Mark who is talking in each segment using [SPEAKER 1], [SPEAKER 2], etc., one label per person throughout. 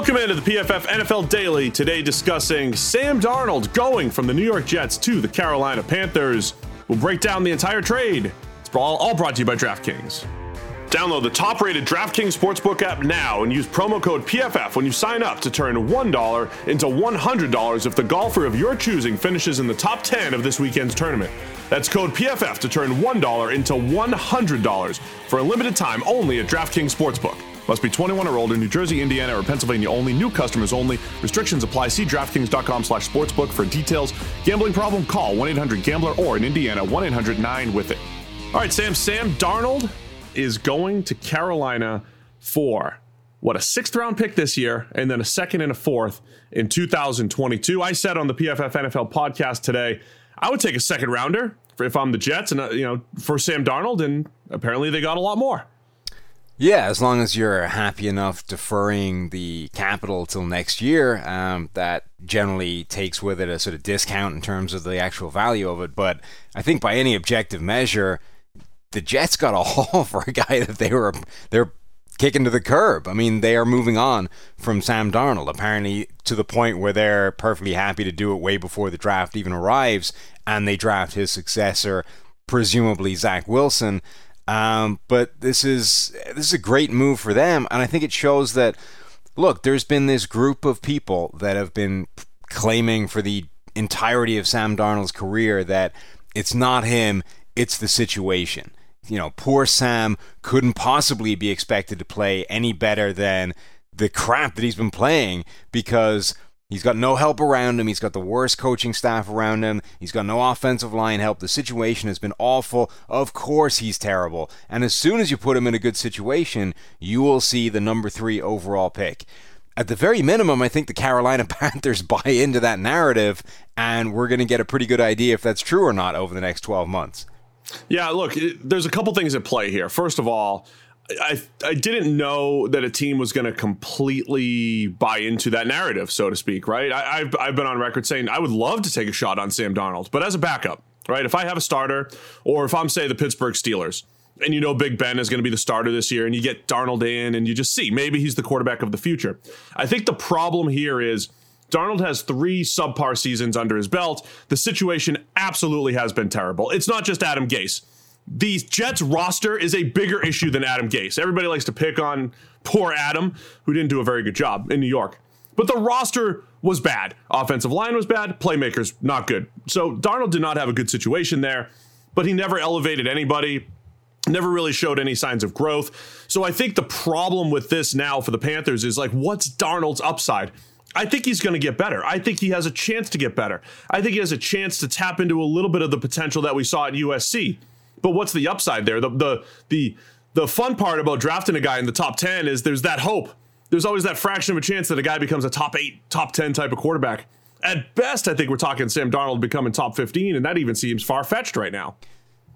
[SPEAKER 1] Welcome into the PFF NFL Daily. Today discussing Sam Darnold going from the New York Jets to the Carolina Panthers. We'll break down the entire trade. It's all, brought to you by DraftKings. Download the top rated DraftKings Sportsbook app now and use promo code PFF when you sign up to turn $1 into $100 if the golfer of your choosing finishes in the top 10 of this weekend's tournament. That's code PFF to turn $1 into $100 for a limited time only at DraftKings Sportsbook. Must be 21 or older, New Jersey, Indiana, or Pennsylvania only. New customers only. Restrictions apply. See DraftKings.com slash sportsbook for details. Gambling problem? Call 1-800-GAMBLER or in Indiana, 1-800-9-WITH-IT. All right, Sam. Sam Darnold is going to Carolina for what a sixth round pick this year and then a second and a fourth in 2022. I said on the PFF NFL podcast today, I would take a second rounder if I'm the Jets and uh, you know for Sam Darnold and apparently they got a lot more.
[SPEAKER 2] Yeah, as long as you're happy enough deferring the capital till next year, um, that generally takes with it a sort of discount in terms of the actual value of it. But I think by any objective measure, the Jets got a haul for a guy that they were they're kicking to the curb. I mean, they are moving on from Sam Darnold, apparently to the point where they're perfectly happy to do it way before the draft even arrives, and they draft his successor, presumably Zach Wilson. Um, but this is this is a great move for them, and I think it shows that look, there's been this group of people that have been claiming for the entirety of Sam Darnold's career that it's not him, it's the situation. You know, poor Sam couldn't possibly be expected to play any better than the crap that he's been playing because He's got no help around him. He's got the worst coaching staff around him. He's got no offensive line help. The situation has been awful. Of course, he's terrible. And as soon as you put him in a good situation, you will see the number three overall pick. At the very minimum, I think the Carolina Panthers buy into that narrative, and we're going to get a pretty good idea if that's true or not over the next 12 months.
[SPEAKER 1] Yeah, look, there's a couple things at play here. First of all, I I didn't know that a team was going to completely buy into that narrative, so to speak. Right? I, have I've been on record saying I would love to take a shot on Sam Darnold, but as a backup. Right? If I have a starter, or if I'm say the Pittsburgh Steelers, and you know Big Ben is going to be the starter this year, and you get Darnold in, and you just see maybe he's the quarterback of the future. I think the problem here is. Darnold has three subpar seasons under his belt. The situation absolutely has been terrible. It's not just Adam Gase the Jets roster is a bigger issue than Adam Gase. Everybody likes to pick on poor Adam, who didn't do a very good job in New York. But the roster was bad. Offensive line was bad. Playmakers, not good. So Darnold did not have a good situation there, but he never elevated anybody, never really showed any signs of growth. So I think the problem with this now for the Panthers is like, what's Darnold's upside? I think he's going to get better. I think he has a chance to get better. I think he has a chance to tap into a little bit of the potential that we saw at USC. But what's the upside there? The the the the fun part about drafting a guy in the top 10 is there's that hope. There's always that fraction of a chance that a guy becomes a top 8, top 10 type of quarterback. At best, I think we're talking Sam Darnold becoming top 15 and that even seems far-fetched right now.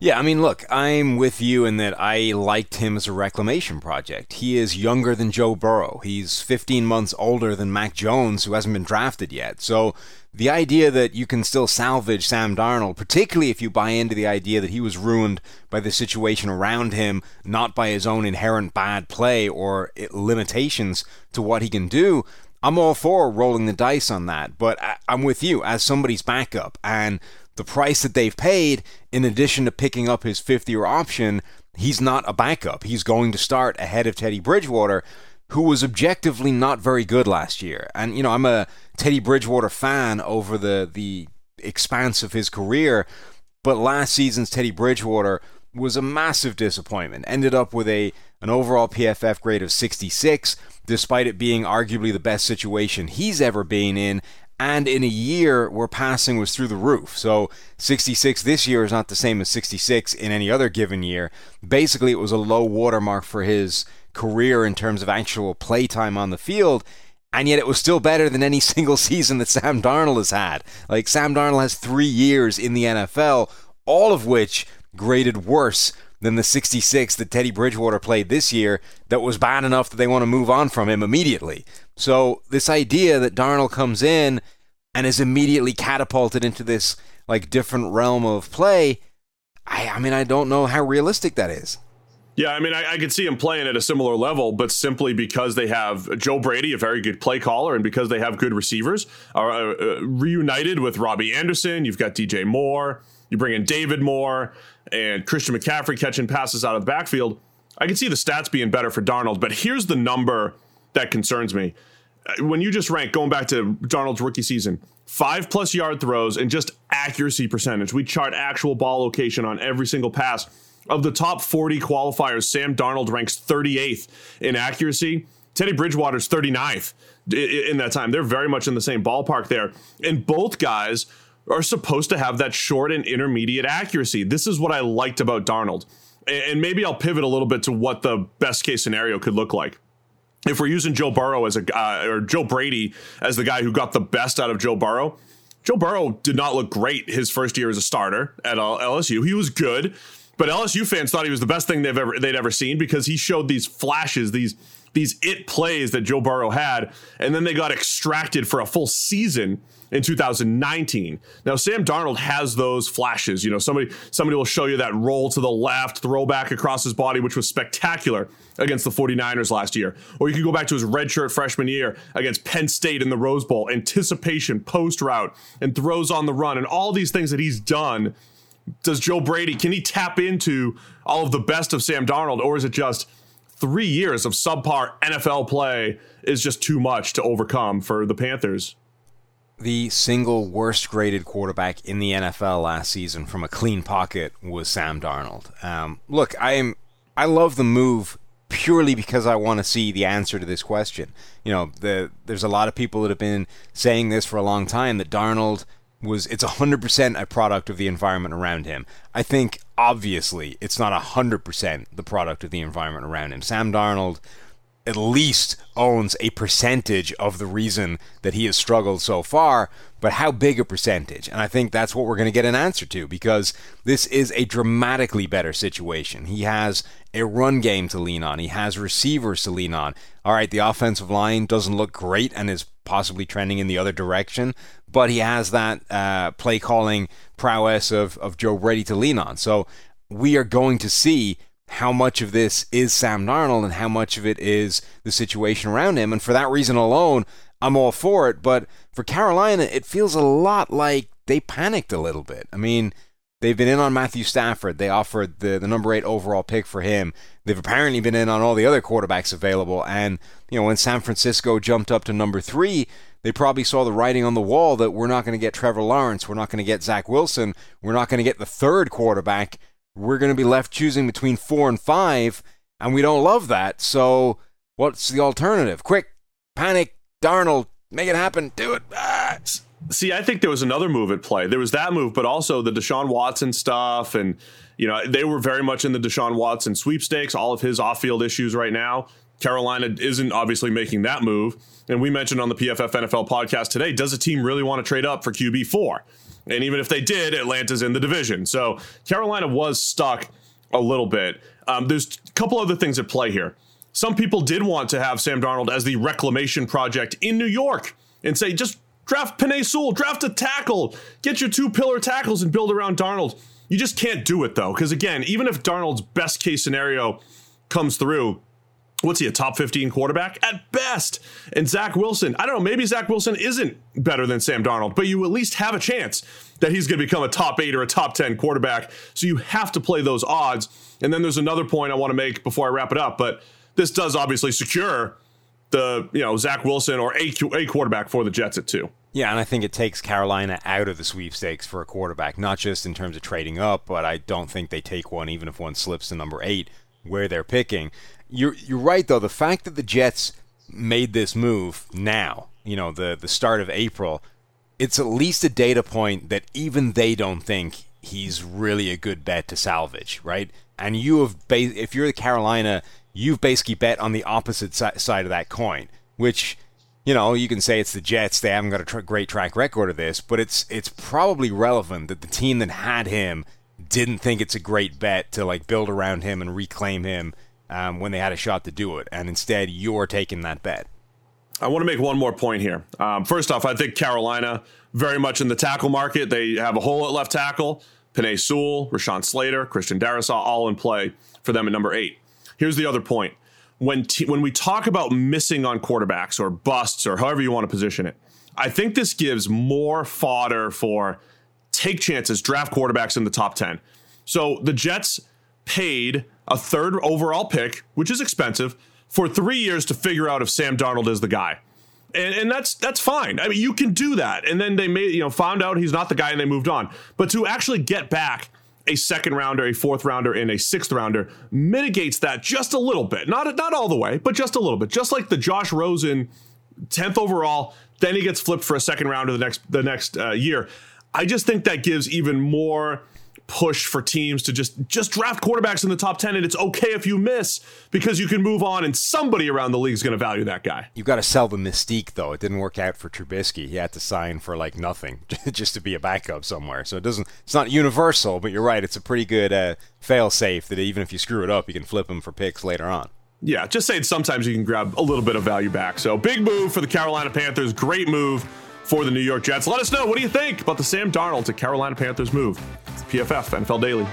[SPEAKER 2] Yeah, I mean, look, I'm with you in that I liked him as a reclamation project. He is younger than Joe Burrow. He's 15 months older than Mac Jones, who hasn't been drafted yet. So the idea that you can still salvage Sam Darnold, particularly if you buy into the idea that he was ruined by the situation around him, not by his own inherent bad play or limitations to what he can do, I'm all for rolling the dice on that. But uh, I'm with you as somebody's backup. And the price that they've paid, in addition to picking up his fifth year option, he's not a backup. He's going to start ahead of Teddy Bridgewater, who was objectively not very good last year. And, you know, I'm a Teddy Bridgewater fan over the, the expanse of his career, but last season's Teddy Bridgewater was a massive disappointment. Ended up with a an overall PFF grade of 66, despite it being arguably the best situation he's ever been in and in a year where passing was through the roof. So 66 this year is not the same as 66 in any other given year. Basically, it was a low watermark for his career in terms of actual play time on the field. And yet it was still better than any single season that Sam Darnold has had. Like Sam Darnold has three years in the NFL, all of which graded worse than the 66 that Teddy Bridgewater played this year that was bad enough that they want to move on from him immediately. So this idea that Darnold comes in and is immediately catapulted into this like different realm of play, I, I mean I don't know how realistic that is.
[SPEAKER 1] Yeah, I mean, I, I, could see him playing at a similar level, but simply because they have Joe Brady, a very good play caller, and because they have good receivers, are uh, uh, reunited with Robbie Anderson. You've got DJ Moore. You bring in David Moore and Christian McCaffrey catching passes out of the backfield. I can see the stats being better for Darnold, but here's the number that concerns me. Uh, when you just rank, going back to Darnold's rookie season, five plus yard throws and just accuracy percentage. We chart actual ball location on every single pass of the top 40 qualifiers, Sam Darnold ranks 38th in accuracy. Teddy Bridgewater's 39th in that time. They're very much in the same ballpark there. And both guys are supposed to have that short and intermediate accuracy. This is what I liked about Darnold. And maybe I'll pivot a little bit to what the best case scenario could look like. If we're using Joe Burrow as a uh, or Joe Brady as the guy who got the best out of Joe Burrow, Joe Burrow did not look great his first year as a starter at LSU. He was good, but LSU fans thought he was the best thing they've ever they'd ever seen because he showed these flashes, these these it plays that Joe Burrow had, and then they got extracted for a full season in 2019. Now Sam Darnold has those flashes. You know, somebody somebody will show you that roll to the left, throw back across his body, which was spectacular against the 49ers last year. Or you can go back to his redshirt freshman year against Penn State in the Rose Bowl, anticipation, post route, and throws on the run, and all these things that he's done does Joe Brady can he tap into all of the best of Sam Darnold, or is it just three years of subpar NFL play is just too much to overcome for the Panthers?
[SPEAKER 2] The single worst graded quarterback in the NFL last season from a clean pocket was Sam Darnold. Um, look, I am I love the move purely because I want to see the answer to this question. You know, the, there's a lot of people that have been saying this for a long time that Darnold was it's 100% a product of the environment around him. I think obviously it's not 100% the product of the environment around him. Sam Darnold at least owns a percentage of the reason that he has struggled so far, but how big a percentage? And I think that's what we're going to get an answer to because this is a dramatically better situation. He has a run game to lean on, he has receivers to lean on. All right, the offensive line doesn't look great and is possibly trending in the other direction, but he has that uh, play calling prowess of, of Joe Brady to lean on. So we are going to see how much of this is Sam Darnold and how much of it is the situation around him. And for that reason alone, I'm all for it. But for Carolina, it feels a lot like they panicked a little bit. I mean, they've been in on Matthew Stafford. They offered the, the number eight overall pick for him. They've apparently been in on all the other quarterbacks available. And, you know, when San Francisco jumped up to number three, they probably saw the writing on the wall that we're not going to get Trevor Lawrence. We're not going to get Zach Wilson. We're not going to get the third quarterback we're going to be left choosing between four and five, and we don't love that. So, what's the alternative? Quick, panic, Darnold, make it happen, do it. Ah.
[SPEAKER 1] See, I think there was another move at play. There was that move, but also the Deshaun Watson stuff, and you know they were very much in the Deshaun Watson sweepstakes. All of his off-field issues right now. Carolina isn't obviously making that move, and we mentioned on the PFF NFL podcast today. Does a team really want to trade up for QB four? And even if they did, Atlanta's in the division. So Carolina was stuck a little bit. Um, there's a couple other things at play here. Some people did want to have Sam Darnold as the reclamation project in New York and say, just draft Penei Sewell, draft a tackle, get your two pillar tackles and build around Darnold. You just can't do it though, because again, even if Darnold's best case scenario comes through, what's he a top 15 quarterback? At best. And zach wilson i don't know maybe zach wilson isn't better than sam darnold but you at least have a chance that he's going to become a top 8 or a top 10 quarterback. So you have to play those odds. And then there's another point i want to make before i wrap it up but this does obviously secure the you know zach wilson or a, a quarterback for the jets at two
[SPEAKER 2] yeah, and I think it takes Carolina out of the sweepstakes for a quarterback, not just in terms of trading up, but I don't think they take one even if one slips to number eight where they're picking. You're you're right though. The fact that the Jets made this move now, you know, the the start of April, it's at least a data point that even they don't think he's really a good bet to salvage, right? And you have, if you're the Carolina, you've basically bet on the opposite si- side of that coin, which, you know, you can say it's the Jets. They haven't got a great track record of this, but it's it's probably relevant that the team that had him didn't think it's a great bet to like build around him and reclaim him um, when they had a shot to do it, and instead you're taking that bet.
[SPEAKER 1] I want to make one more point here. Um, first off, I think Carolina very much in the tackle market. They have a hole at left tackle. Penei Sewell, Rashawn Slater, Christian Darrisaw, all in play for them at number eight. Here's the other point. When t- when we talk about missing on quarterbacks or busts or however you want to position it, I think this gives more fodder for take chances, draft quarterbacks in the top 10. So the Jets paid a third overall pick, which is expensive, for three years to figure out if Sam Darnold is the guy. And, and that's that's fine. I mean, you can do that. And then they made you know found out he's not the guy, and they moved on. But to actually get back a second rounder, a fourth rounder, and a sixth rounder mitigates that just a little bit. Not not all the way, but just a little bit. Just like the Josh Rosen, tenth overall, then he gets flipped for a second rounder the next the next uh, year. I just think that gives even more push for teams to just just draft quarterbacks in the top 10 and it's okay if you miss because you can move on and somebody around the league is going to value that guy.
[SPEAKER 2] You've got to sell the mystique though. It didn't work out for Trubisky. He had to sign for like nothing just to be a backup somewhere. So it doesn't it's not universal, but you're right, it's a pretty good uh, fail safe that even if you screw it up, you can flip him for picks later on.
[SPEAKER 1] Yeah, just saying sometimes you can grab a little bit of value back. So big move for the Carolina Panthers, great move for the New York Jets. Let us know what do you think about the Sam Darnold to Carolina Panthers move. PFF NFL Daily.